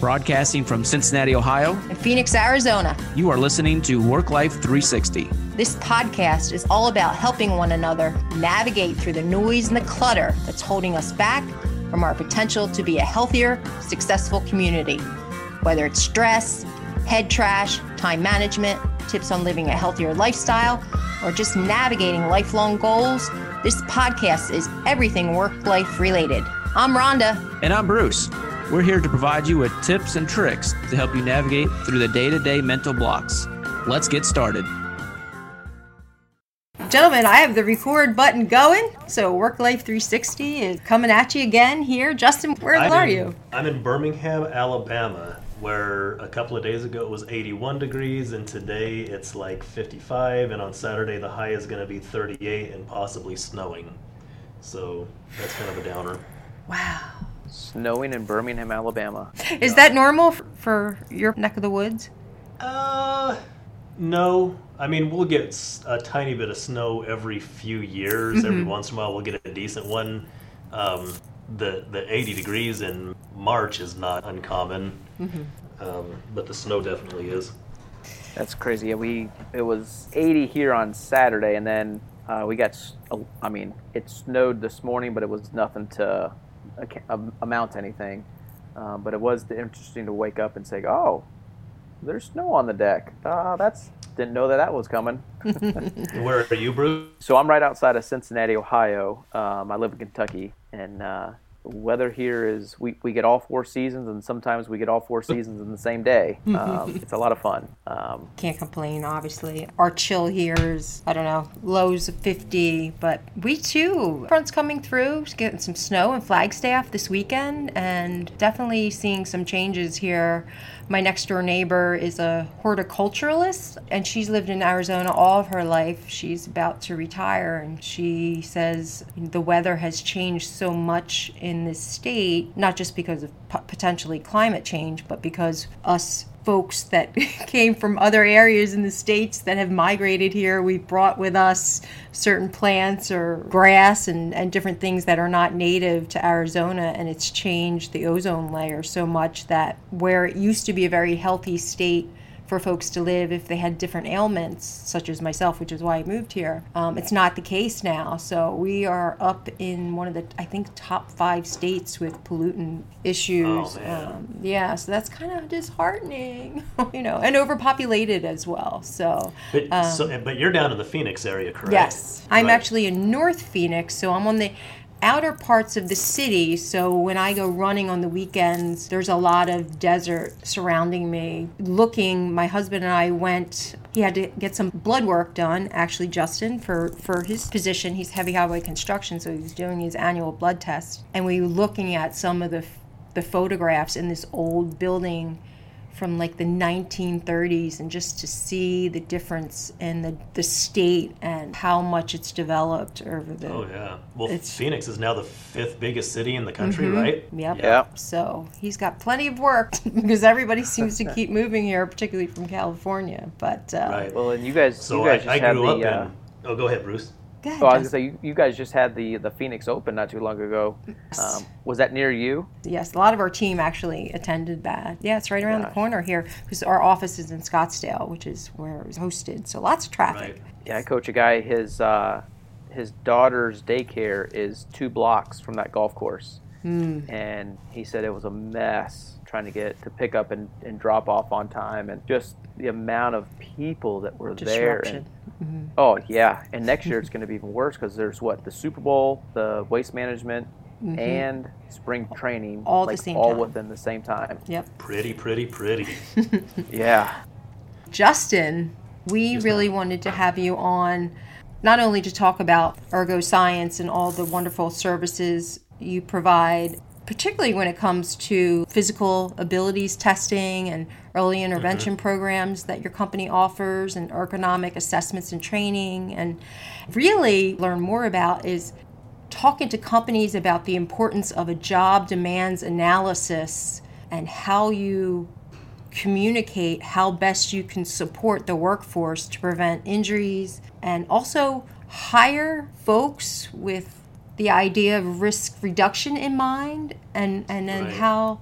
Broadcasting from Cincinnati, Ohio, and Phoenix, Arizona. You are listening to Work Life 360. This podcast is all about helping one another navigate through the noise and the clutter that's holding us back from our potential to be a healthier, successful community. Whether it's stress, head trash, time management, tips on living a healthier lifestyle, or just navigating lifelong goals, this podcast is everything work life related. I'm Rhonda. And I'm Bruce. We're here to provide you with tips and tricks to help you navigate through the day to day mental blocks. Let's get started. Gentlemen, I have the record button going. So, Work Life 360 is coming at you again here. Justin, where I'm are in, you? I'm in Birmingham, Alabama, where a couple of days ago it was 81 degrees, and today it's like 55, and on Saturday the high is going to be 38 and possibly snowing. So, that's kind of a downer. Wow. Snowing in Birmingham, Alabama. Is that normal for your neck of the woods? Uh, no. I mean, we'll get a tiny bit of snow every few years. Mm-hmm. Every once in a while, we'll get a decent one. Um, the the 80 degrees in March is not uncommon, mm-hmm. um, but the snow definitely is. That's crazy. We it was 80 here on Saturday, and then uh, we got. I mean, it snowed this morning, but it was nothing to amount to anything. Um, but it was interesting to wake up and say, "Oh, there's snow on the deck. Uh, that's didn't know that that was coming." Where are you, Bruce? So I'm right outside of Cincinnati, Ohio. Um, I live in Kentucky, and uh, weather here is we, we get all four seasons and sometimes we get all four seasons in the same day. Um, it's a lot of fun. Um, can't complain obviously. Our chill here is i don't know lows of 50 but we too fronts coming through. Getting some snow in flagstaff this weekend and definitely seeing some changes here my next door neighbor is a horticulturalist and she's lived in Arizona all of her life. She's about to retire and she says the weather has changed so much in this state, not just because of potentially climate change, but because us folks that came from other areas in the states that have migrated here. We brought with us certain plants or grass and, and different things that are not native to Arizona, and it's changed the ozone layer so much that where it used to be a very healthy state for folks to live if they had different ailments, such as myself, which is why I moved here. Um, it's not the case now. So we are up in one of the, I think, top five states with pollutant issues. Oh, um, yeah, so that's kind of disheartening, you know, and overpopulated as well. So but, um, so, but you're down in the Phoenix area, correct? Yes, I'm right. actually in North Phoenix, so I'm on the outer parts of the city. So when I go running on the weekends, there's a lot of desert surrounding me. Looking, my husband and I went. He had to get some blood work done. Actually, Justin for for his position, he's heavy highway construction, so he was doing his annual blood test. And we were looking at some of the the photographs in this old building from like the 1930s and just to see the difference in the, the state and how much it's developed over the oh yeah. Well phoenix is now the fifth biggest city in the country mm-hmm. right? Yep. yeah. So he's got plenty of work because everybody seems to keep moving here particularly from california but uh, right. Well and you guys so you guys I, I grew the, up in uh, oh go ahead bruce Ahead, oh, I was gonna say you, you, guys just had the the Phoenix Open not too long ago. Um, was that near you? Yes, a lot of our team actually attended that. Yeah, it's right around Gosh. the corner here because our office is in Scottsdale, which is where it was hosted. So lots of traffic. Right. Yeah, I coach a guy. His uh, his daughter's daycare is two blocks from that golf course, mm. and he said it was a mess trying to get to pick up and, and drop off on time, and just the amount of people that were there. And, mm-hmm. Oh yeah, and next year it's going to be even worse because there's what the Super Bowl, the waste management, mm-hmm. and spring training, all like, the same all time. within the same time. Yep. Pretty, pretty, pretty. yeah. Justin, we yes, really wanted to have you on not only to talk about Ergoscience and all the wonderful services you provide particularly when it comes to physical abilities testing and early intervention mm-hmm. programs that your company offers and ergonomic assessments and training and really learn more about is talking to companies about the importance of a job demands analysis and how you communicate how best you can support the workforce to prevent injuries and also hire folks with the idea of risk reduction in mind and and then right. how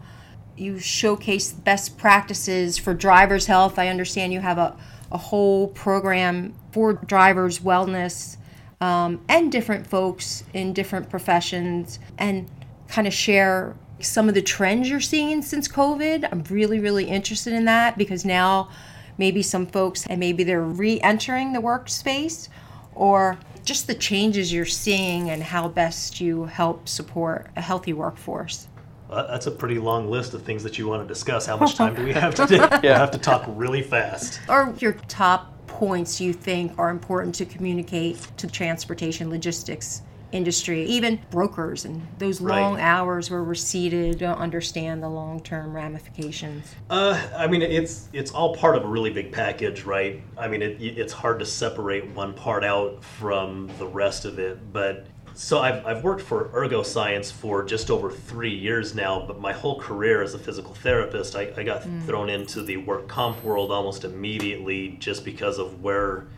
you showcase best practices for drivers' health. I understand you have a, a whole program for drivers' wellness um, and different folks in different professions and kind of share some of the trends you're seeing since COVID. I'm really, really interested in that because now maybe some folks and maybe they're re-entering the workspace or just the changes you're seeing and how best you help support a healthy workforce. Uh, that's a pretty long list of things that you want to discuss. How much time do we have today? yeah. I have to talk really fast. Or your top points you think are important to communicate to transportation logistics industry, even brokers and those long right. hours where we're seated don't understand the long term ramifications. Uh, I mean, it's it's all part of a really big package, right? I mean, it, it's hard to separate one part out from the rest of it, but. So I've, I've worked for Ergoscience for just over three years now, but my whole career as a physical therapist, I, I got mm. thrown into the work comp world almost immediately just because of where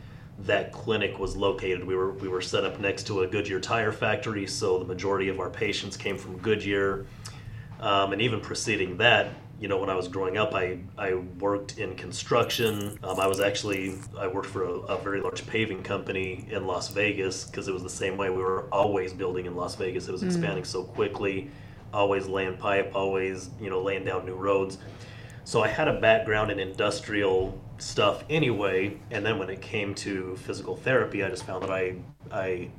that clinic was located. We were we were set up next to a Goodyear tire factory, so the majority of our patients came from Goodyear. Um, and even preceding that, you know, when I was growing up, I, I worked in construction. Um, I was actually I worked for a, a, very large paving company in Las Vegas because it was the same way. We were always building in Las Vegas. It was mm. expanding mm. so quickly, always laying pipe, always you know laying down new roads. So I had a background in industrial stuff anyway, and then when it came to physical therapy, I just found that I I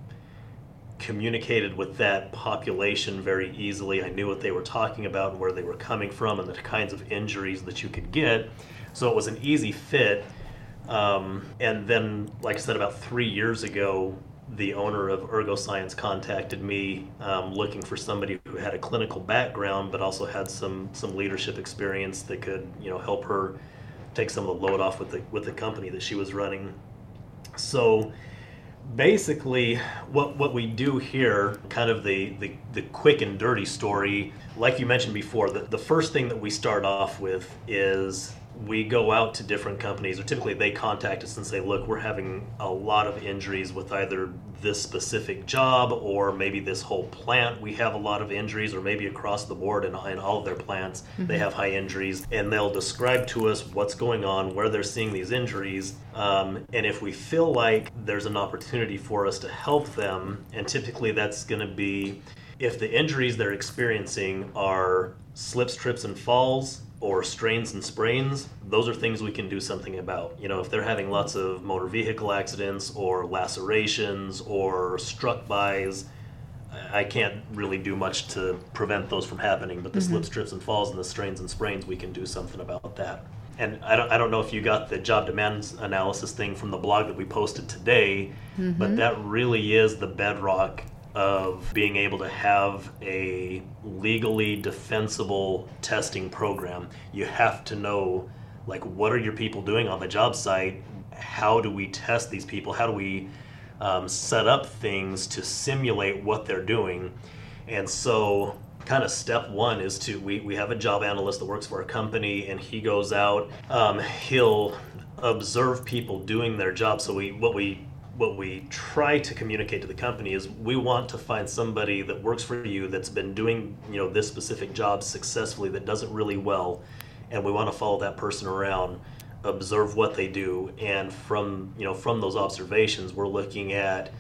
communicated with that population very easily. I knew what they were talking about and where they were coming from and the kinds of injuries that you could get. So it was an easy fit. Um, and then, like I said, about three years ago, the owner of Ergoscience contacted me um, looking for somebody who had a clinical background but also had some some leadership experience that could you know help her take some of the load off with the with the company that she was running. So basically what what we do here kind of the, the the quick and dirty story like you mentioned before the, the first thing that we start off with is we go out to different companies, or typically they contact us and say, look, we're having a lot of injuries with either this specific job or maybe this whole plant. We have a lot of injuries, or maybe across the board in, in all of their plants, mm-hmm. they have high injuries. And they'll describe to us what's going on, where they're seeing these injuries. Um, and if we feel like there's an opportunity for us to help them, and typically that's going to be if the injuries they're experiencing are slips, trips, and falls, or strains and sprains, those are things we can do something about. You know, if they're having lots of motor vehicle accidents or lacerations or struck bys, I can't really do much to prevent those from happening. But the mm-hmm. slips, trips, and falls and the strains and sprains, we can do something about that. And I don't, I don't know if you got the job demands analysis thing from the blog that we posted today, mm-hmm. but that really is the bedrock of being able to have a legally defensible testing program. You have to know like what are your people doing on the job site? How do we test these people? How do we um, set up things to simulate what they're doing? And so kind of step one is to we, we have a job analyst that works for a company and he goes out um, he'll observe people doing their job so we what we what we try to communicate to the company is we want to find somebody that works for you that's been doing you know this specific job successfully that does it really well and we want to follow that person around observe what they do and from you know from those observations we're looking at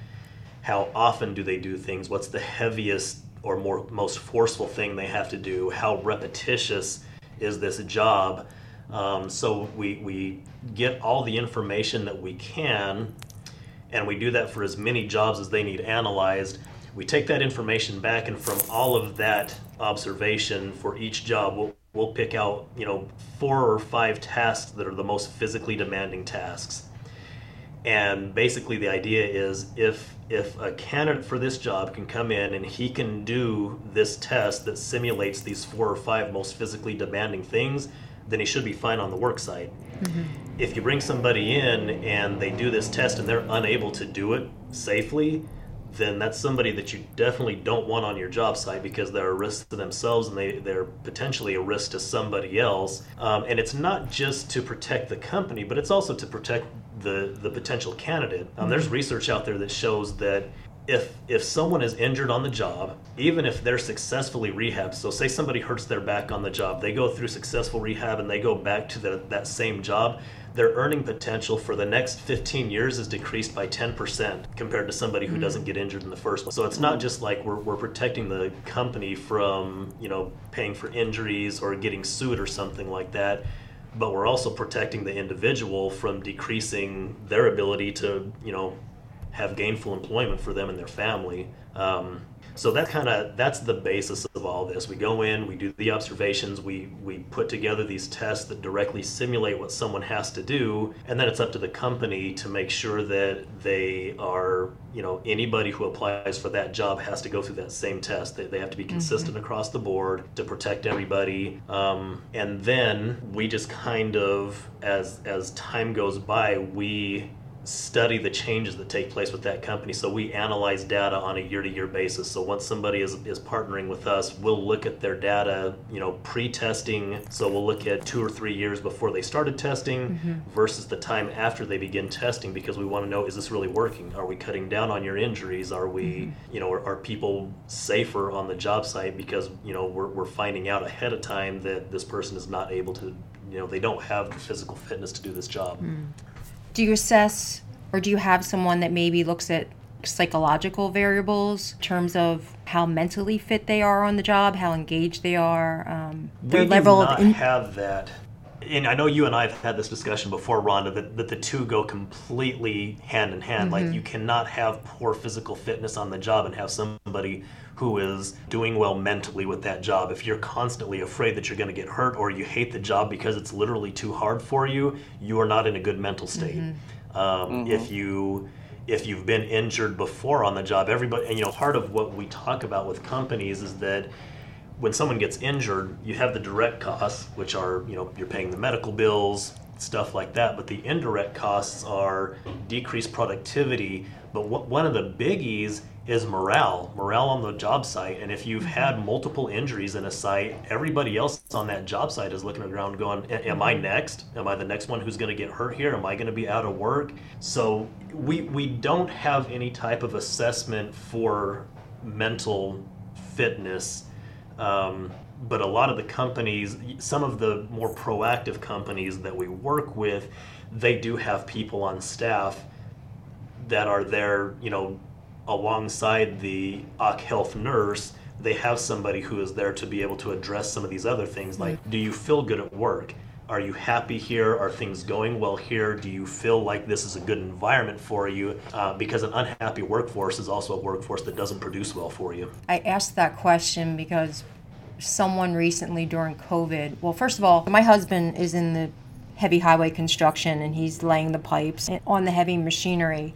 how often do they do things what's the heaviest or more most forceful thing they have to do how repetitious is this job? Um, so we, we get all the information that we can and we do that for as many jobs as they need analyzed. We take that information back, and from all of that observation for each job, we'll, we'll pick out you know four or five tasks that are the most physically demanding tasks. And basically, the idea is if if a candidate for this job can come in and he can do this test that simulates these four or five most physically demanding things, then he should be fine on the work site. Mm-hmm. If you bring somebody in and they do this test and they're unable to do it safely, then that's somebody that you definitely don't want on your job site because they're a risk to themselves and they, they're potentially a risk to somebody else. Um, and it's not just to protect the company, but it's also to protect the, the potential candidate. Um, mm-hmm. There's research out there that shows that if if someone is injured on the job, even if they're successfully rehabbed, so say somebody hurts their back on the job, they go through successful rehab and they go back to the, that same job, their earning potential for the next 15 years is decreased by 10% compared to somebody who mm-hmm. doesn't get injured in the first place. So it's not just like we're, we're protecting the company from, you know, paying for injuries or getting sued or something like that but we're also protecting the individual from decreasing their ability to, you know, have gainful employment for them and their family. Um, so that kind of that's the basis of all this. We go in, we do the observations, we we put together these tests that directly simulate what someone has to do, and then it's up to the company to make sure that they are, you know, anybody who applies for that job has to go through that same test. They, they have to be consistent mm-hmm. across the board to protect everybody. Um, and then we just kind of, as as time goes by, we study the changes that take place with that company. So we analyze data on a year-to-year basis. So once somebody is, is partnering with us, we'll look at their data, you know, pre-testing. So we'll look at two or three years before they started testing mm-hmm. versus the time after they begin testing because we want to know is this really working? Are we cutting down on your injuries? Are we, mm-hmm. you know, are, are, people safer on the job site because, you know, we're, we're finding out ahead of time that this person is not able to, you know, they don't have the physical fitness to do this job. Mm do you assess or do you have someone that maybe looks at psychological variables in terms of how mentally fit they are on the job, how engaged they are, um, their we level do not of in- have that. And I know you and I have had this discussion before, Rhonda, that, that the two go completely hand in hand. Mm-hmm. Like you cannot have poor physical fitness on the job and have somebody who is doing well mentally with that job. If you're constantly afraid that you're going to get hurt or you hate the job because it's literally too hard for you, you are not in a good mental state. Mm-hmm. Um, mm-hmm. If you if you've been injured before on the job, everybody and you know part of what we talk about with companies is that when someone gets injured, you have the direct costs, which are you know you're paying the medical bills, stuff like that. But the indirect costs are decreased productivity. But what, one of the biggies is morale, morale on the job site. And if you've mm-hmm. had multiple injuries in a site, everybody else on that job site is looking around going, Am I mm-hmm. next? Am I the next one who's going to get hurt here? Am I going to be out of work? So we, we don't have any type of assessment for mental fitness. Um, but a lot of the companies, some of the more proactive companies that we work with, they do have people on staff that are there, you know, alongside the OC health nurse, they have somebody who is there to be able to address some of these other things like do you feel good at work? Are you happy here? Are things going well here? Do you feel like this is a good environment for you? Uh, because an unhappy workforce is also a workforce that doesn't produce well for you. I asked that question because someone recently during COVID, well, first of all, my husband is in the heavy highway construction and he's laying the pipes on the heavy machinery.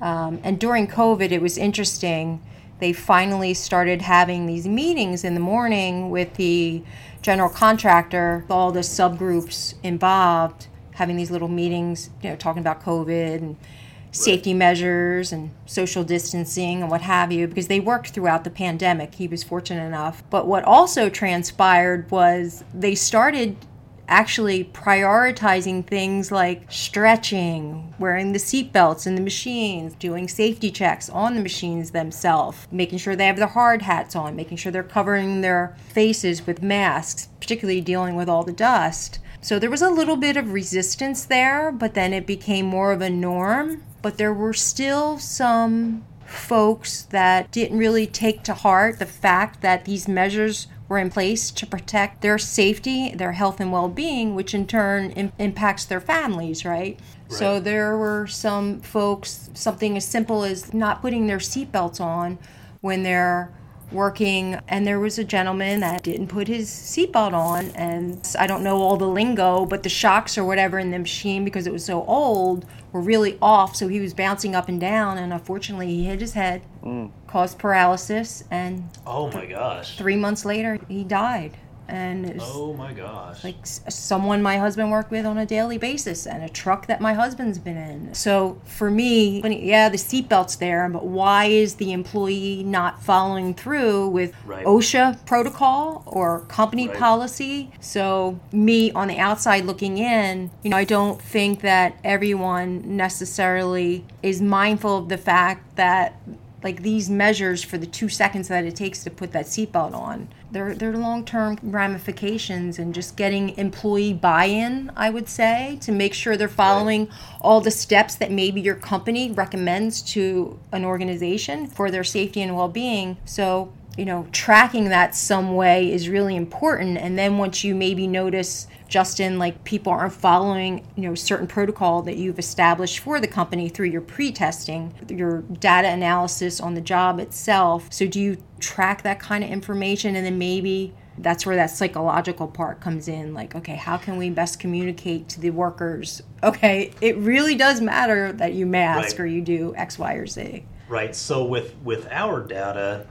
Um, and during COVID, it was interesting. They finally started having these meetings in the morning with the general contractor, all the subgroups involved, having these little meetings, you know, talking about COVID and safety measures and social distancing and what have you, because they worked throughout the pandemic. He was fortunate enough. But what also transpired was they started actually prioritizing things like stretching, wearing the seatbelts in the machines, doing safety checks on the machines themselves, making sure they have their hard hats on, making sure they're covering their faces with masks, particularly dealing with all the dust. So there was a little bit of resistance there, but then it became more of a norm. But there were still some folks that didn't really take to heart the fact that these measures were in place to protect their safety, their health and well being, which in turn Im- impacts their families, right? right? So there were some folks, something as simple as not putting their seatbelts on when they're working and there was a gentleman that didn't put his seatbelt on and I don't know all the lingo but the shocks or whatever in the machine because it was so old were really off so he was bouncing up and down and unfortunately he hit his head mm. caused paralysis and oh my gosh 3 months later he died and oh my gosh like someone my husband worked with on a daily basis and a truck that my husband's been in so for me yeah the seatbelt's there but why is the employee not following through with right. osha protocol or company right. policy so me on the outside looking in you know i don't think that everyone necessarily is mindful of the fact that like these measures for the two seconds that it takes to put that seatbelt on. They're, they're long term ramifications and just getting employee buy in, I would say, to make sure they're following right. all the steps that maybe your company recommends to an organization for their safety and well being. So you know, tracking that some way is really important. And then once you maybe notice, Justin, like people aren't following, you know, certain protocol that you've established for the company through your pre-testing, your data analysis on the job itself. So do you track that kind of information and then maybe that's where that psychological part comes in like okay how can we best communicate to the workers okay it really does matter that you mask right. or you do x y or z right so with with our data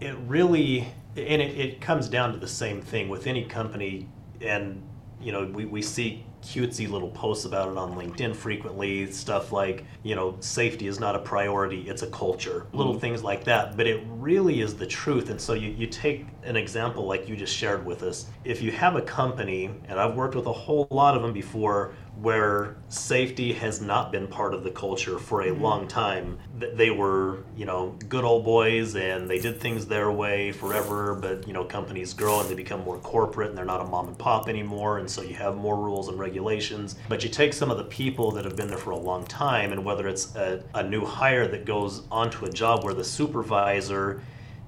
it really and it, it comes down to the same thing with any company. And you know we, we see cutesy little posts about it on linkedin frequently stuff like you know safety is not a priority it's a culture little mm-hmm. things like that. But it really is the truth. And so you, you take an example like you just shared with us. If you have a company and i've worked with a whole lot of them before where safety has not been part of the culture for a mm-hmm. long time. They were, you know, good old boys and they did things their way forever, but, you know, companies grow and they become more corporate and they're not a mom and pop anymore. And so you have more rules and regulations. But you take some of the people that have been there for a long time, and whether it's a, a new hire that goes onto a job where the supervisor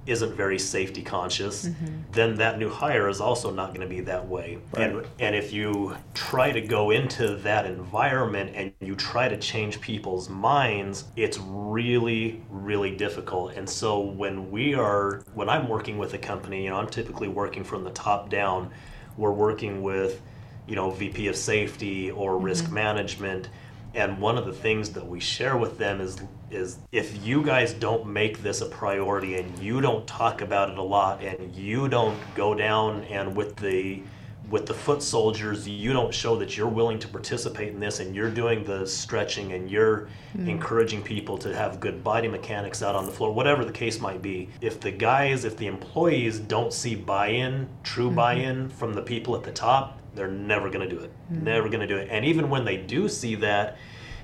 isn't very safety conscious, mm-hmm. then that new hire is also not going to be that way. Right. And and if you try to go into that environment and you try to change people's minds, it's really really difficult. And so when we are when I'm working with a company, you know, I'm typically working from the top down. We're working with, you know, VP of safety or mm-hmm. risk management and one of the things that we share with them is is if you guys don't make this a priority and you don't talk about it a lot and you don't go down and with the with the foot soldiers you don't show that you're willing to participate in this and you're doing the stretching and you're mm. encouraging people to have good body mechanics out on the floor whatever the case might be if the guys if the employees don't see buy-in true mm-hmm. buy-in from the people at the top they're never going to do it. Mm-hmm. Never going to do it. And even when they do see that,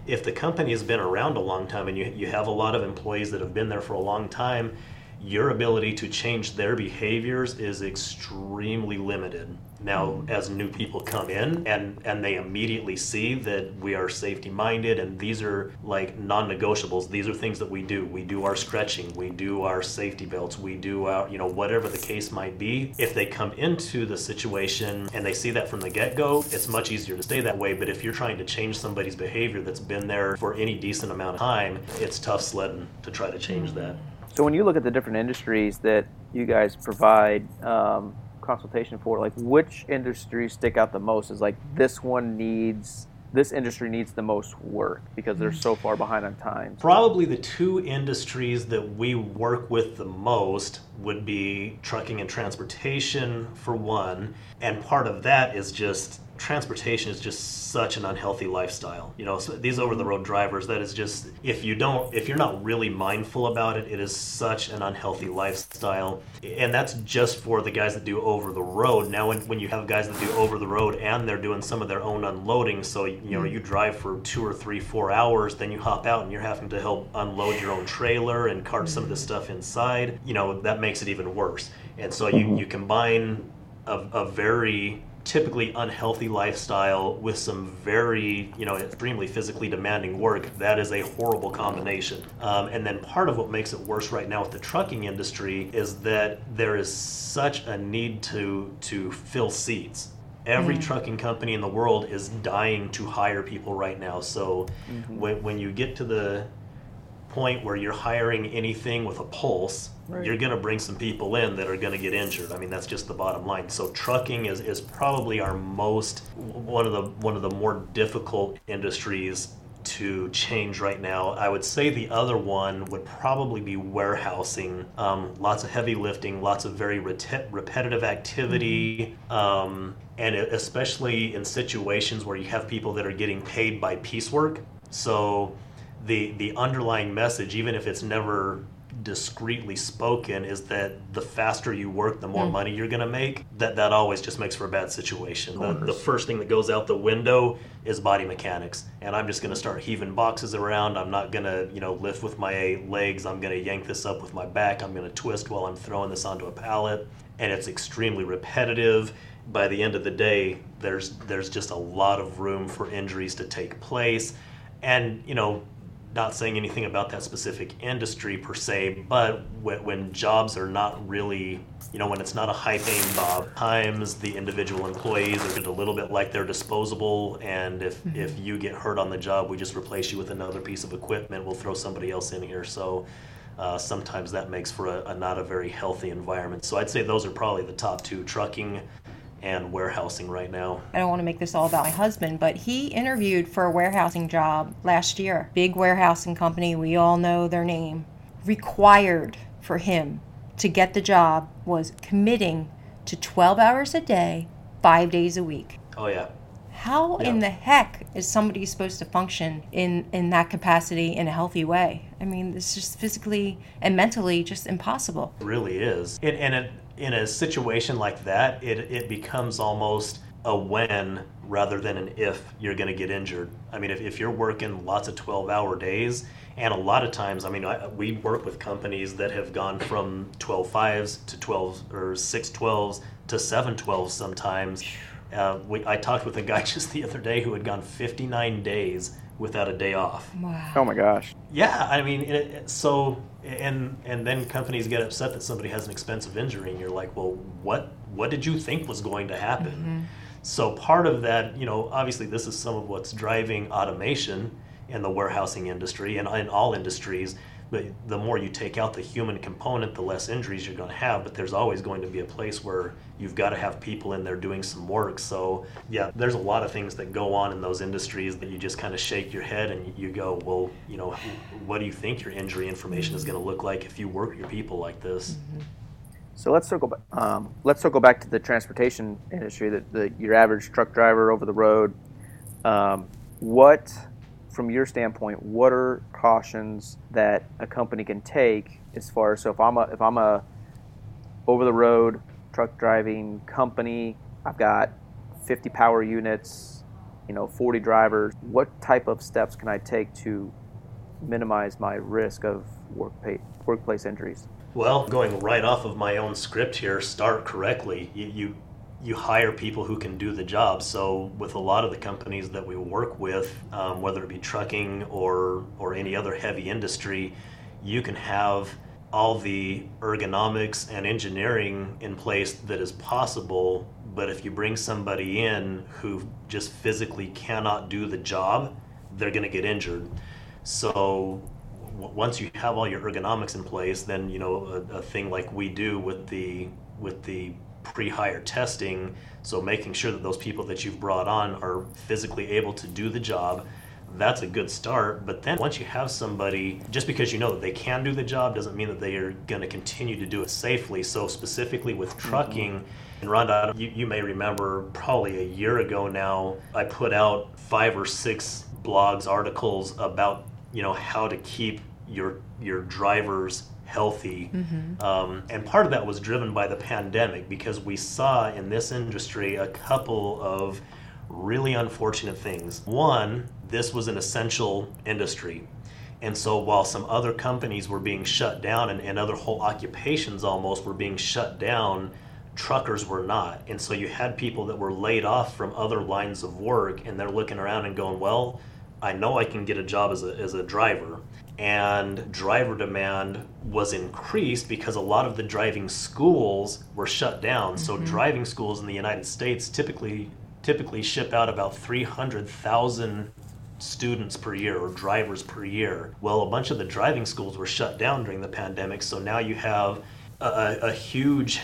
if the company has been around a long time and you, you have a lot of employees that have been there for a long time, your ability to change their behaviors is extremely limited. Now, as new people come in and, and they immediately see that we are safety minded and these are like non negotiables, these are things that we do. We do our stretching, we do our safety belts, we do our, you know, whatever the case might be. If they come into the situation and they see that from the get go, it's much easier to stay that way. But if you're trying to change somebody's behavior that's been there for any decent amount of time, it's tough sledding to try to change that. So when you look at the different industries that you guys provide um, consultation for, like which industries stick out the most? Is like this one needs this industry needs the most work because they're so far behind on time. Probably the two industries that we work with the most would be trucking and transportation for one, and part of that is just transportation is just such an unhealthy lifestyle. You know, so these over the road drivers, that is just, if you don't, if you're not really mindful about it, it is such an unhealthy lifestyle. And that's just for the guys that do over the road. Now, when, when you have guys that do over the road and they're doing some of their own unloading, so, you know, hmm. you drive for two or three, four hours, then you hop out and you're having to help unload your own trailer and cart some of the hmm. stuff inside, you know, that makes it even worse. And so you, hmm. you combine a, a very typically unhealthy lifestyle with some very, you know, extremely physically demanding work, that is a horrible combination. Um, and then part of what makes it worse right now with the trucking industry is that there is such a need to to fill seats. Every mm trucking company in the world is dying to hire people right now. So mm-hmm. when, when you get to the point where you're hiring anything with a pulse, right. you're going to bring some people in that are going to get injured. I mean, that's just the bottom line. So trucking is, is probably our most one of the one of the more difficult industries to change right now. I would say the other one would probably be warehousing. Um, lots of heavy lifting, lots of very ret- repetitive activity, um, and especially in situations where you have people that are getting paid by piecework. So the the underlying message, even if it's never discreetly spoken is that the faster you work, the more mm. money you're going to make. That that always just makes for a bad situation. The, the first thing that goes out the window is body mechanics, and I'm just going to start heaving boxes around. I'm not going to you know lift with my legs. I'm going to yank this up with my back. I'm going to twist while I'm throwing this onto a pallet, and it's extremely repetitive. By the end of the day, there's there's just a lot of room for injuries to take place, and you know not saying anything about that specific industry per se, but when, when, jobs are not really, you know, when it's not a high paying job, times the individual employees are just a little bit like they're disposable. And if, mm-hmm. if you get hurt on the job, we just replace you with another piece of equipment. We'll throw somebody else in here. So uh, sometimes that makes for a, a not a very healthy environment. So I'd say those are probably the top two trucking and warehousing right now. I don't want to make this all about my husband, but he interviewed for a warehousing job last year. Big warehousing company, we all know their name. Required for him to get the job was committing to 12 hours a day, five days a week. Oh, yeah. How yeah. in the heck is somebody supposed to function in, in that capacity in a healthy way? I mean, it's just physically and mentally just impossible. It really is. It, and it, in a situation like that, it, it becomes almost a when rather than an if you're going to get injured. I mean, if, if you're working lots of 12 hour days, and a lot of times, I mean, I, we work with companies that have gone from 12 fives to 12 or 6 12s to 7 12s sometimes. Uh, we, I talked with a guy just the other day who had gone 59 days without a day off. Wow. Oh my gosh. Yeah, I mean, it, it, so and and then companies get upset that somebody has an expensive injury, and you're like, well, what what did you think was going to happen? Mm-hmm. So part of that, you know, obviously this is some of what's driving automation in the warehousing industry and in all industries but the more you take out the human component, the less injuries you're going to have. But there's always going to be a place where you've got to have people in there doing some work. So, yeah, there's a lot of things that go on in those industries that you just kind of shake your head and you go, well, you know, what do you think your injury information is going to look like if you work your people like this? Mm-hmm. So let's circle. Um, let's circle back to the transportation industry. That your average truck driver over the road. Um, what from your standpoint, what are cautions that a company can take as far as so if I'm a if I'm a over the road truck driving company, I've got 50 power units, you know, 40 drivers. What type of steps can I take to minimize my risk of work pay, workplace injuries? Well, going right off of my own script here, start correctly. You, you you hire people who can do the job. So with a lot of the companies that we work with, um, whether it be trucking or or any other heavy industry, you can have all the ergonomics and engineering in place that is possible. But if you bring somebody in who just physically cannot do the job, they're going to get injured. So once you have all your ergonomics in place, then you know a, a thing like we do with the with the pre-hire testing so making sure that those people that you've brought on are physically able to do the job that's a good start but then once you have somebody just because you know that they can do the job doesn't mean that they are going to continue to do it safely so specifically with mm-hmm. trucking mm-hmm. and Rhonda, you, you may remember probably a year ago now, I put out five or six blogs, articles about you know how to keep your your drivers healthy. Mm-hmm. Um, and part of that was driven by the pandemic because we saw in this industry a couple of really unfortunate things. One, this was an essential industry. And so while some other companies were being shut down and, and other whole occupations almost were being shut down, truckers were not. And so you had people that were laid off from other lines of work and they're looking around and going, well, I know I can get a job as a, as a driver and driver demand was increased because a lot of the driving schools were shut down. Mm-hmm. So driving schools in the United States typically typically ship out about 300,000 students per year or drivers per year. Well, a bunch of the driving schools were shut down during the pandemic, so now you have a, a huge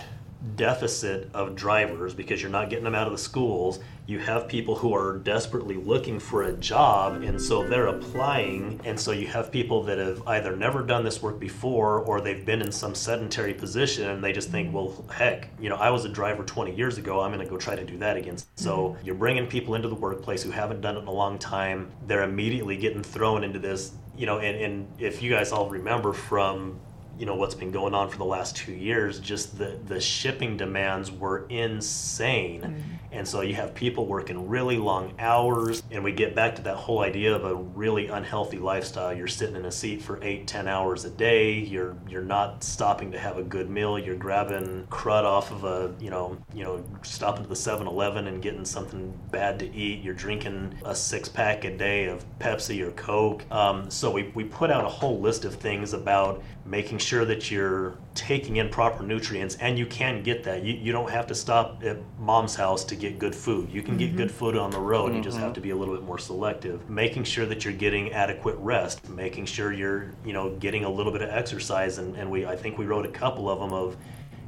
deficit of drivers because you're not getting them out of the schools. You have people who are desperately looking for a job and so they're applying and so you have people that have either never done this work before or they've been in some sedentary position and they just think well heck you know i was a driver 20 years ago i'm going to go try to do that again. So mm-hmm. you're bringing people into the workplace who haven't done it in a long time. They're immediately getting thrown into this you know and, and if you guys all remember from you know what's been going on for the last two years, just the the shipping demands were insane, mm. And so you have people working really long hours, and we get back to that whole idea of a really unhealthy lifestyle. You're sitting in a seat for eight, ten hours a day. You're you're not stopping to have a good meal. You're grabbing crud off of a you know you know stopping to the 7-Eleven and getting something bad to eat. You're drinking a six pack a day of Pepsi or Coke. Um, so we we put out a whole list of things about making sure that you're taking in proper nutrients and you can get that you, you don't have to stop at mom's house to get good food you can mm-hmm. get good food on the road mm-hmm. you just have mm-hmm. to be a little bit more selective making sure that you're getting adequate rest making sure you're you know getting a little bit of exercise and, and we i think we wrote a couple of them of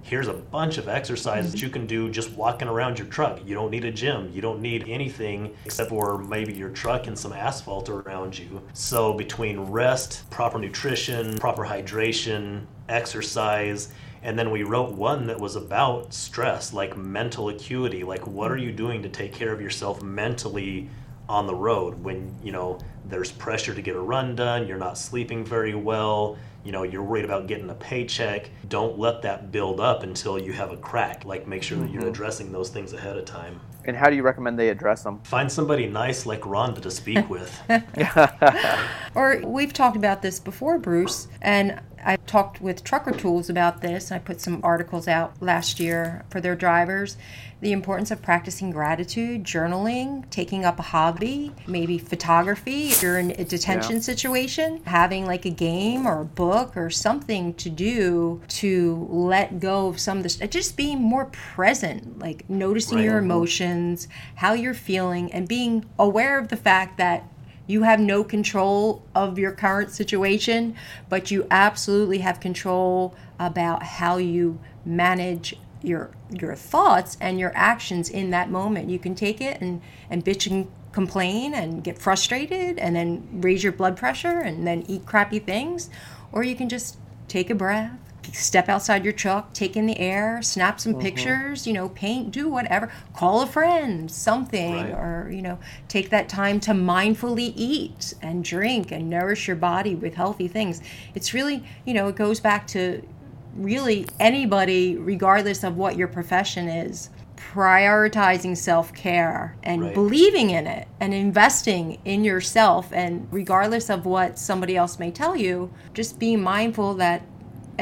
here's a bunch of exercises that you can do just walking around your truck. You don't need a gym. You don't need anything except for maybe your truck and some asphalt around you. So between rest, proper nutrition, proper hydration, exercise, and then we wrote one that was about stress, like mental acuity, like what are you doing to take care of yourself mentally on the road when, you know, there's pressure to get a run done, you're not sleeping very well, you know you're worried about getting a paycheck. Don't let that build up until you have a crack. Like make sure that you're mm-hmm. addressing those things ahead of time. And how do you recommend they address them find somebody nice like rhonda to speak with. Or we've talked about this before bruce and I talked with Trucker Tools about this. I put some articles out last year for their drivers. The importance of practicing gratitude, journaling, taking up a hobby, maybe photography if you're in a detention yeah. situation, having like a game or a book or something to do to let go of some of this, just being more present, like noticing right. your emotions, how you're feeling, and being aware of the fact that you have no control of your current situation, but you absolutely have control about how you manage your your thoughts and your actions in that moment. You can take it and and bitch and complain and get frustrated and then raise your blood pressure and then eat crappy things, or you can just take a breath step outside your truck, take in the air, snap some mm-hmm. pictures, you know, paint, do whatever, call a friend, something, right. or, you know, take that time to mindfully eat and drink and nourish your body with healthy things. It's really, you know, it goes back to really anybody, regardless of what your profession is. Prioritizing self care and right. believing in it and investing in yourself, and regardless of what somebody else may tell you, just being mindful that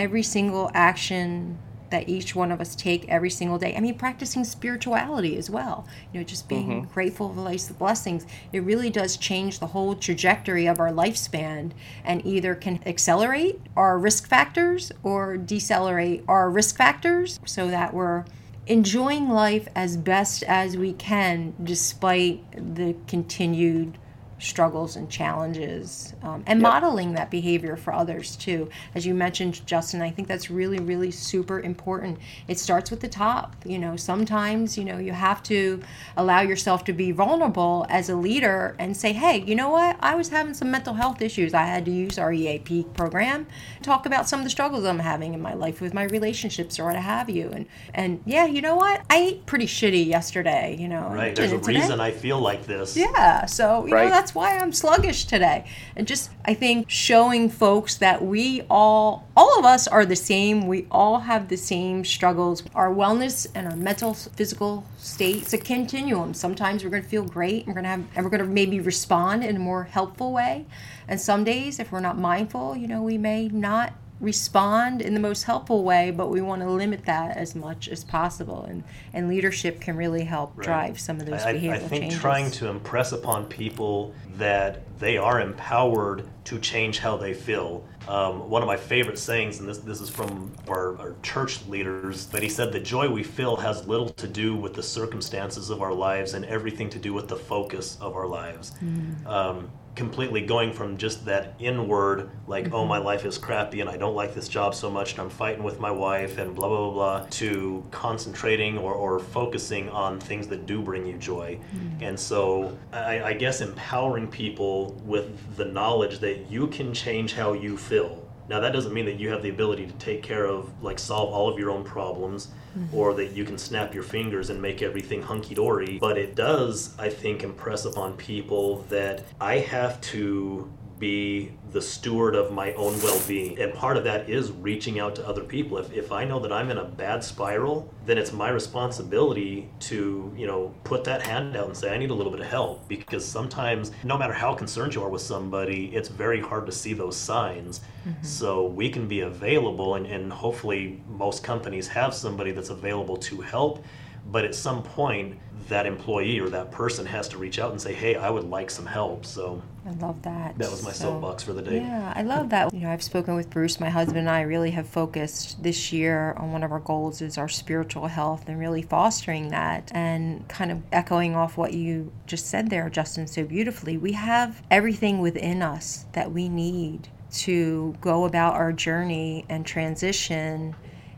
every single action that each one of us take every single day. I mean, practicing spirituality as well. You know, just being mm-hmm. grateful for life's blessings. It really does change the whole trajectory of our lifespan and either can accelerate our risk factors or decelerate our risk factors so that we're enjoying life as best as we can despite the continued struggles and challenges um, and yep. modeling that behavior for others too. As you mentioned justin i think that's really really super important. It starts with the top you know. Sometimes you know you have to allow yourself to be vulnerable as a leader and say hey you know what? I was having some mental health issues. I had to use our eap program. Talk about some of the struggles i'm having in my life with my relationships or what have you. And and yeah you know what? I ate pretty shitty yesterday you know. Right there's a reason i feel like this. Yeah so you right. know that's that's why I'm sluggish today. And just, I think, showing folks that we all, all of us are the same. We all have the same struggles. Our wellness and our mental, physical state, it's a continuum. Sometimes we're going to feel great. We're going to have, and we're going to maybe respond in a more helpful way. And some days, if we're not mindful, you know, we may not respond in the most helpful way, but we want to limit that as much as possible. And, and leadership can really help right. drive some of those I, behavioral I think changes. trying to impress upon people that they are empowered to change how they feel. Um, one of my favorite sayings, and this, this is from our, our church leaders, but he said, The joy we feel has little to do with the circumstances of our lives and everything to do with the focus of our lives. Mm. Um, completely going from just that inward, like, mm-hmm. oh, my life is crappy and I don't like this job so much and I'm fighting with my wife and blah, blah, blah, blah, to concentrating or, or focusing on things that do bring you joy. Mm-hmm. And so I, I guess empowering people with the knowledge that you can change how you feel. Now, that doesn't mean that you have the ability to take care of, like, solve all of your own problems mm-hmm. or that you can snap your fingers and make everything hunky dory. But it does, I think, impress upon people that I have to be the steward of my own well-being. And part of that is reaching out to other people. If, if i know that i'm in a bad spiral then it's my responsibility to you know put that hand out and say i need a little bit of help. Because sometimes no matter how concerned you are with somebody it's very hard to see those signs. Mm-hmm. so we can be available and, and hopefully most companies have somebody that's available to help but at some point that employee or that person has to reach out and say, "Hey, I would like some help." So I love that. That was my so, soapbox for the day. Yeah, I love that. You know, I've spoken with Bruce. My husband and I really have focused this year on one of our goals is our spiritual health and really fostering that and kind of echoing off what you just said there, Justin, so beautifully. We have everything within us that we need to go about our journey and transition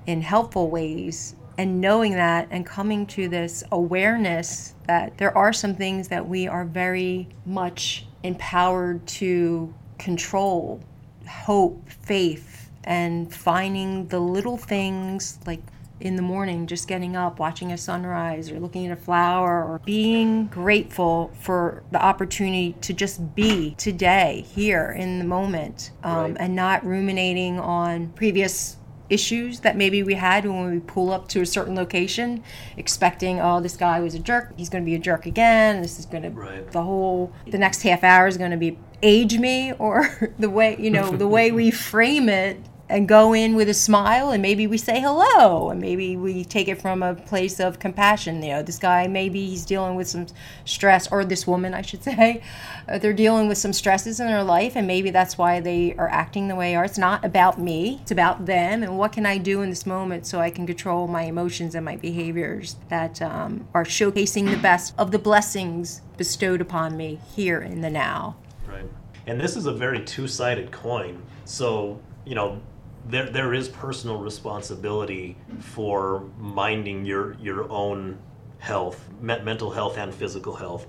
in helpful ways and knowing that and coming to this awareness that there are some things that we are very much empowered to control hope, faith, and finding the little things like in the morning, just getting up, watching a sunrise, or looking at a flower, or being grateful for the opportunity to just be today, here in the moment, um, right. and not ruminating on previous issues that maybe we had when we pull up to a certain location, expecting, oh, this guy was a jerk, he's going to be a jerk again. This is going right. to the whole the next half hour is going to be age me, or the way you know the way we frame it and go in with a smile and maybe we say hello and maybe we take it from a place of compassion you know this guy maybe he's dealing with some stress or this woman i should say. Uh, they're dealing with some stresses in their life and maybe that's why they are acting the way they are. It's not about me it's about them and what can i do in this moment so i can control my emotions and my behaviors that um, are showcasing the best of the blessings bestowed upon me here in the now. Right. And this is a very two-sided coin. So you know there there is personal responsibility for minding your your own health, mental health and physical health.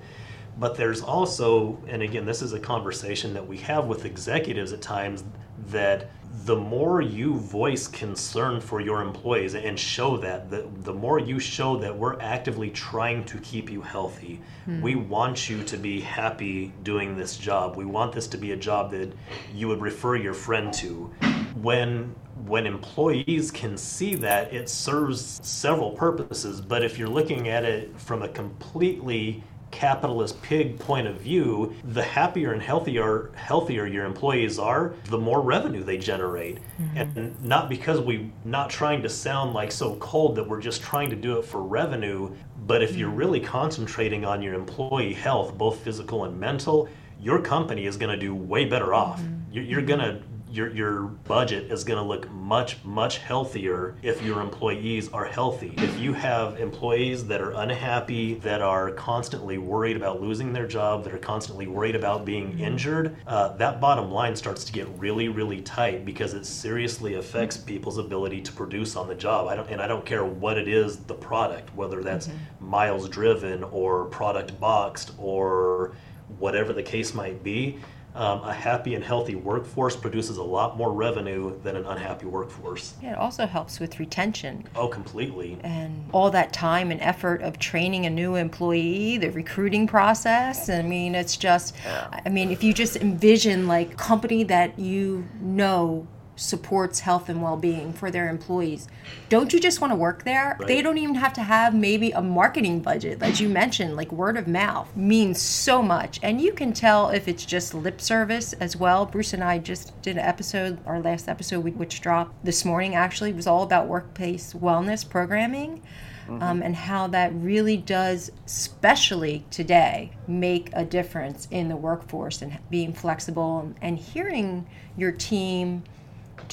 But there's also, and again, this is a conversation that we have with executives at times that the more you voice concern for your employees and show that, the, the more you show that we're actively trying to keep you healthy. Hmm. We want you to be happy doing this job. We want this to be a job that you would refer your friend to. When when employees can see that, it serves several purposes. But if you're looking at it from a completely capitalist pig point of view, the happier and healthier healthier your employees are, the more revenue they generate. Mm-hmm. And not because we not trying to sound like so cold that we're just trying to do it for revenue, but if mm-hmm. you're really concentrating on your employee health, both physical and mental, your company is going to do way better off. Mm-hmm. You're, you're going to your, your budget is going to look much, much healthier if your employees are healthy. If you have employees that are unhappy, that are constantly worried about losing their job, that are constantly worried about being injured, uh, that bottom line starts to get really, really tight because it seriously affects people's ability to produce on the job. I don't, and I don't care what it is, the product, whether that's mm-hmm. miles driven or product boxed or whatever the case might be um, a happy and healthy workforce produces a lot more revenue than an unhappy workforce. Yeah, it also helps with retention. Oh, completely. And all that time and effort of training a new employee, the recruiting process. I mean, it's just. I mean, if you just envision like company that you know supports health and well-being for their employees. Don't you just want to work there? Right. they don't even have to have maybe a marketing budget as you mentioned like word of mouth means so much. And you can tell if it's just lip service as well. Bruce and i just did an episode our last episode which dropped this morning actually. Was all about workplace wellness programming Mm-hmm. Um, and how that really does, especially today, make a difference in the workforce and being flexible and, and hearing your team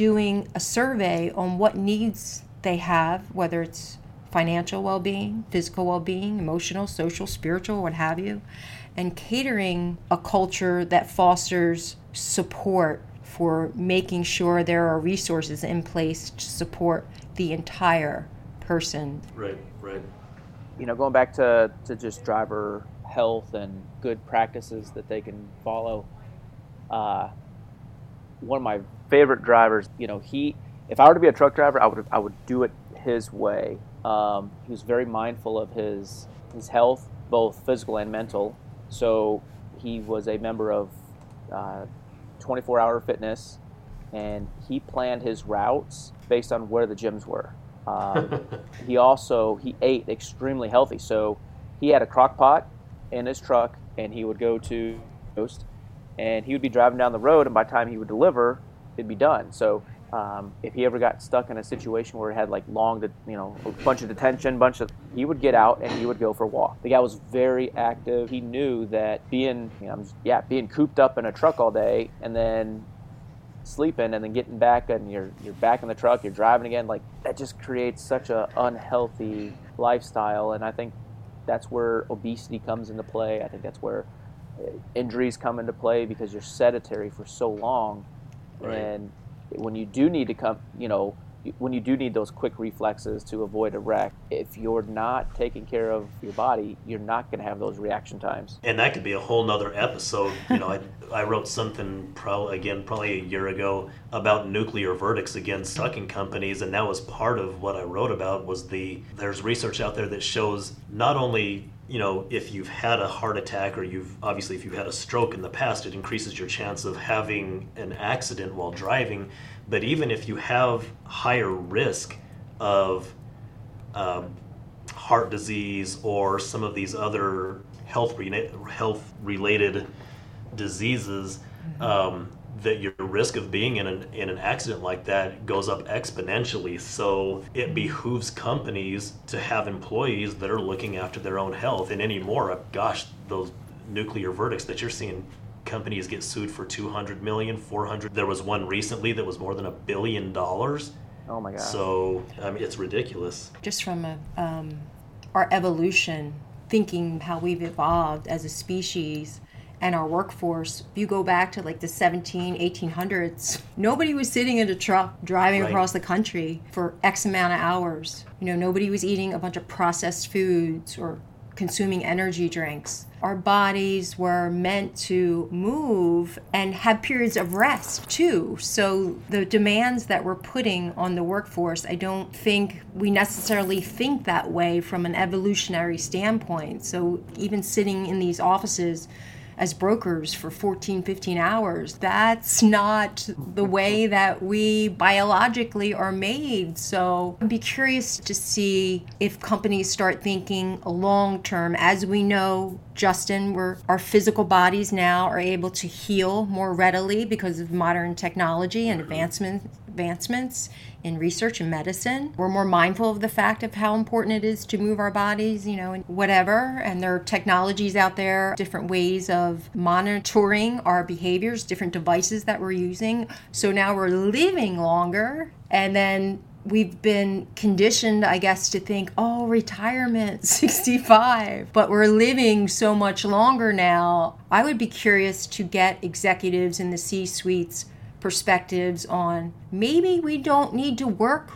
doing a survey on what needs they have, whether it's financial well being, physical well being, emotional, social, spiritual, what have you, and catering a culture that fosters support for making sure there are resources in place to support the entire person. Right, right. You know, going back to, to just driver health and good practices that they can follow, uh, one of my favorite drivers. You know, he if I were to be a truck driver, I would I would do it his way. Um, he was very mindful of his his health, both physical and mental. So he was a member of uh, 24 hour fitness, and he planned his routes based on where the gyms were. Um, he also he ate extremely healthy, so he had a crock pot in his truck, and he would go to Coast, and he would be driving down the road, and by the time he would deliver, it'd be done. So um, if he ever got stuck in a situation where he had like long, you know, a bunch of detention, bunch of, he would get out and he would go for a walk. The guy was very active. He knew that being, you know, yeah, being cooped up in a truck all day and then sleeping and then getting back and you're you're back in the truck, you're driving again, like that just creates such a unhealthy lifestyle. And I think that's where obesity comes into play. I think that's where injuries come into play because you're sedentary for so long, right. and when you do need to come, you know, when you do need those quick reflexes to avoid a wreck, if you're not taking care of your body, you're not going to have those reaction times. And that could be a whole nother episode. You know, I, I wrote something probably again probably a year ago about nuclear verdicts against sucking companies, and that was part of what I wrote about. Was the there's research out there that shows not only you know, if you've had a heart attack or you've obviously if you've had a stroke in the past, it increases your chance of having an accident while driving. But even if you have higher risk of um, heart disease or some of these other health re- health related diseases, mm-hmm. um, that your risk of being in an, in an accident like that goes up exponentially. So it behooves companies to have employees that are looking after their own health. And anymore, gosh, those nuclear verdicts that you're seeing companies get sued for 200 million 400 there was one recently that was more than a billion dollars oh my god so i mean it's ridiculous just from a, um, our evolution thinking how we've evolved as a species and our workforce, if you go back to like the 17, 1800s, nobody was sitting in a truck driving right. across the country for X amount of hours. You know, nobody was eating a bunch of processed foods or consuming energy drinks. Our bodies were meant to move and have periods of rest too. So, the demands that we're putting on the workforce, I don't think we necessarily think that way from an evolutionary standpoint. So, even sitting in these offices, as brokers for 14, 15 hours. That's not the way that we biologically are made. So I'd be curious to see if companies start thinking long term. As we know, Justin, we're, our physical bodies now are able to heal more readily because of modern technology and mm-hmm. advancement, advancements in research and medicine. We're more mindful of the fact of how important it is to move our bodies, you know, and whatever. And there are technologies out there, different ways of monitoring our behaviors, different devices that we're using. So now we're living longer. And then we've been conditioned, I guess, to think, oh, retirement, 65. But we're living so much longer now. I would be curious to get executives in the C suites perspectives on maybe we don't need to work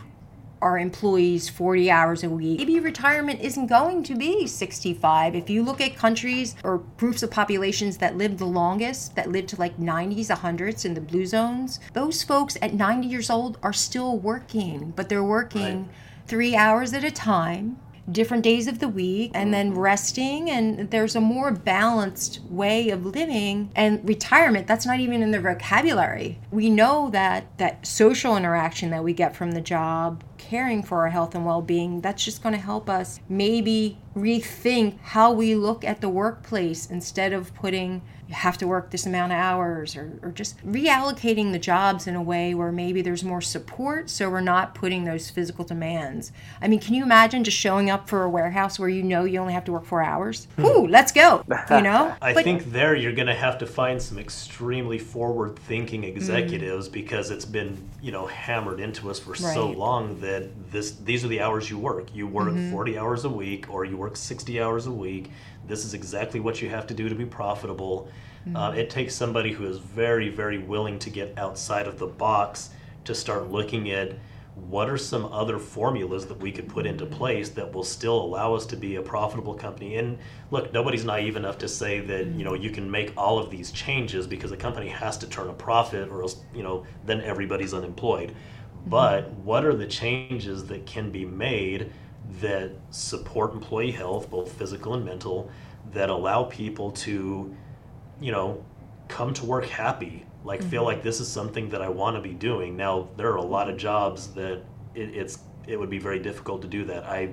our employees 40 hours a week. Maybe retirement isn't going to be 65. If you look at countries or groups of populations that live the longest, that live to like 90s, 100s in the blue zones, those folks at 90 years old are still working, but they're working right. three hours at a time different days of the week and then mm-hmm. resting and there's a more balanced way of living and retirement that's not even in the vocabulary we know that that social interaction that we get from the job caring for our health and well-being that's just going to help us maybe rethink how we look at the workplace instead of putting you have to work this amount of hours or, or just reallocating the jobs in a way where maybe there's more support so we're not putting those physical demands i mean can you imagine just showing up for a warehouse where you know you only have to work four hours hmm. ooh let's go you know i but, think there you're going to have to find some extremely forward thinking hmm. executives mm. because it's been you know hammered into us for right. so long that this these are the hours you work you work mm-hmm. 40 hours a week or you work 60 hours a week this is exactly what you have to do to be profitable. Mm-hmm. Uh, it takes somebody who is very, very willing to get outside of the box to start looking at what are some other formulas that we could put into place that will still allow us to be a profitable company and look nobody's naive enough to say that you know you can make all of these changes because a company has to turn a profit or else you know then everybody's unemployed mm-hmm. But what are the changes that can be made that support employee health, both physical and mental, that allow people to, you know, come to work happy, like feel mm-hmm. like this is something that I want to be doing. Now there are a lot of jobs that it, it's it would be very difficult to do that. I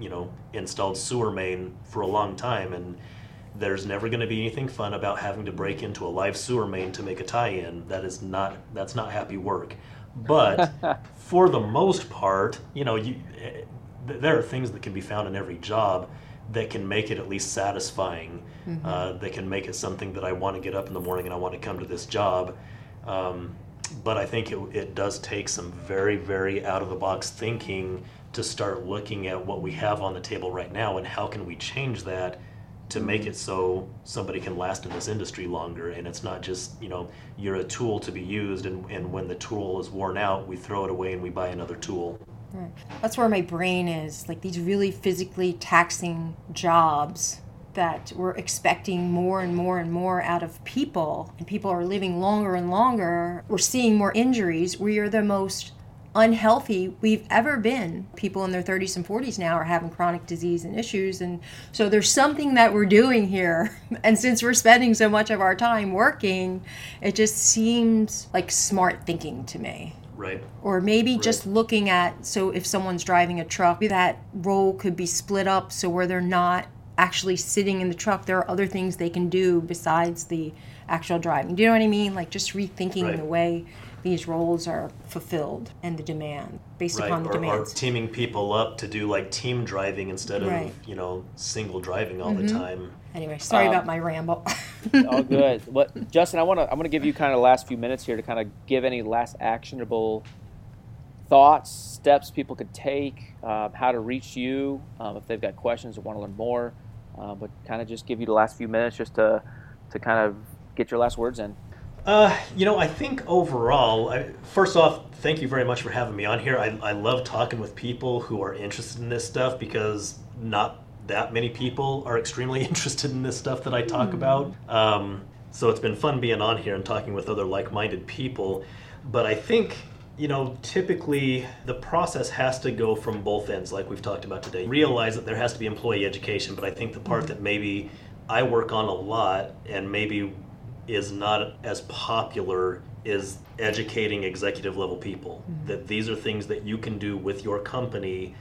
you know installed sewer main for a long time and there's never going to be anything fun about having to break into a live sewer main to make a tie-in. That is not that's not happy work. But for the most part, you know, you, eh, th- there are things that can be found in every job that can make it at least satisfying. Uh, that can make it something that I want to get up in the morning and I want to come to this job. Um, but I think it, it does take some very, very out of the box thinking to start looking at what we have on the table right now and how can we change that to make it so somebody can last in this industry longer and it's not just you know you're a tool to be used and, and when the tool is worn out we throw it away and we buy another tool Right. That's where my brain is. Like these really physically taxing jobs that we're expecting more and more and more out of people, and people are living longer and longer. We're seeing more injuries. We are the most unhealthy we've ever been. People in their 30s and 40s now are having chronic disease and issues. And so there's something that we're doing here. And since we're spending so much of our time working, it just seems like smart thinking to me right or maybe just looking at so if someone's driving a truck that role could be split up so where they're not actually sitting in the truck there are other things they can do besides the actual driving do you know what i mean like just rethinking Right. the way these roles are fulfilled and the demand based right upon the or, or teaming people up to do like team driving instead of Right. Mm-hmm. you know single driving all the time anyway sorry Um, about my ramble All good. What, Justin? I want to. I'm going to give you kind of the last few minutes here to kind of give any last actionable thoughts, steps people could take, uh, how to reach you um, if they've got questions or want to learn more. Uh, but kind of just give you the last few minutes just to to kind of get your last words in. Uh, you know, I think overall, I, first off, thank you very much for having me on here. I, I love talking with people who are interested in this stuff because not that many people are extremely interested in this stuff that I talk about. Um, so it's been fun being on here and talking with other like minded people. But I think, you know, typically the process has to go from both ends, like we've talked about today. Realize that there has to be employee education, but I think the part that maybe I work on a lot and maybe is not as popular is educating executive level people mm-hmm. that these are things that you can do with your company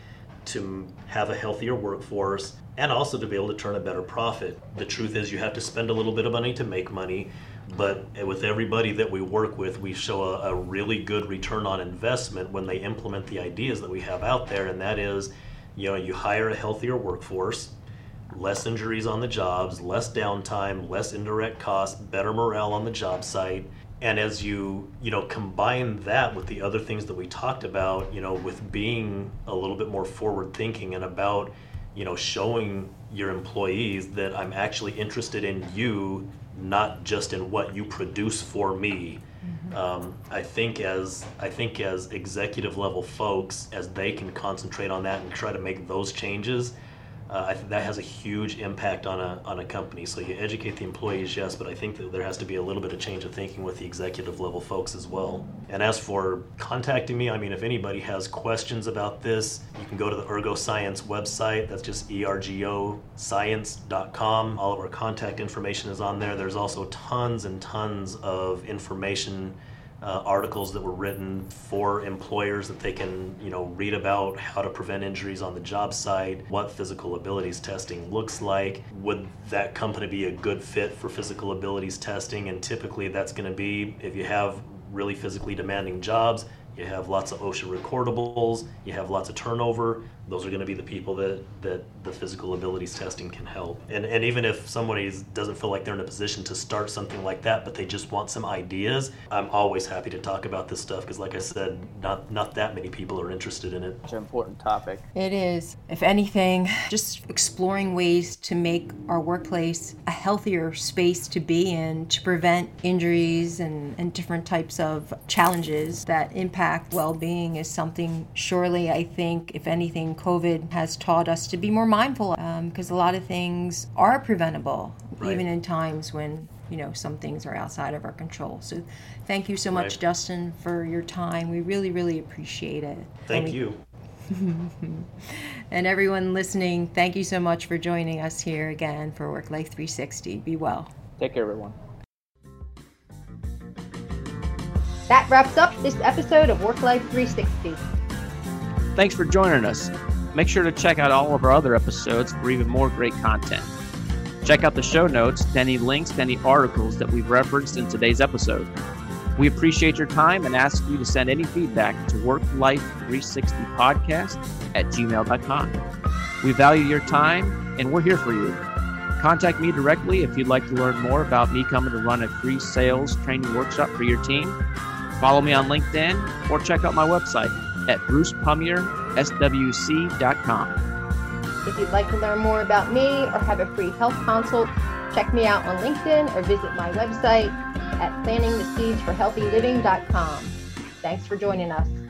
to have a healthier workforce and also to be able to turn a better profit. The truth is you have to spend a little bit of money to make money, but with everybody that we work with, we show a, a really good return on investment when they implement the ideas that we have out there and that is, you know, you hire a healthier workforce, less injuries on the jobs, less downtime, less indirect costs, better morale on the job site. And as you, you know, combine that with the other things that we talked about, you know, with being a little bit more forward thinking and about, you know, showing your employees that I'm actually interested in you, not just in what you produce for me. Um, I think as I think as executive level folks, as they can concentrate on that and try to make those changes, uh, I think that has a huge impact on a on a company. So you educate the employees, yes, but I think that there has to be a little bit of change of thinking with the executive level folks as well. And as for contacting me, I mean, if anybody has questions about this, you can go to the Ergoscience website. That's just ergoscience.com. All of our contact information is on there. There's also tons and tons of information uh, articles that were written for employers that they can, you know, read about how to prevent injuries on the job site, what physical abilities testing looks like, would that company be a good fit for physical abilities testing, and typically that's going to be if you have really physically demanding jobs, you have lots of OSHA recordables, you have lots of turnover. Those are going to be the people that, that the physical abilities testing can help. And, and even if somebody doesn't feel like they're in a position to start something like that, but they just want some ideas, I'm always happy to talk about this stuff because, like I said, not, not that many people are interested in it. It's an important topic. It is. If anything, just exploring ways to make our workplace a healthier space to be in to prevent injuries and, and different types of challenges that impact well being is something surely I think, if anything, COVID has taught us to be more mindful um, because a lot of things are preventable, Right. even in times when you know some things are outside of our control. So, thank you so much, Right. Dustin, for your time. We really, really appreciate it. Thank we- you. and everyone listening, thank you so much for joining us here again for Work Life 360. Be well. Take care, everyone. That wraps up this episode of Work Life 360. Thanks for joining us. Make sure to check out all of our other episodes for even more great content. Check out the show notes any links any articles that we've referenced in today's episode. We appreciate your time and ask you to send any feedback to worklife360podcast at gmail.com. We value your time and we're here for you. Contact me directly if you'd like to learn more about me coming to run a free sales training workshop for your team. Follow me on LinkedIn or check out my website at brucepumierswc.com. If you'd like to learn more about me or have a free health consult, check me out on LinkedIn or visit my website at planningtheseedsforhealthyliving.com. Thanks for joining us.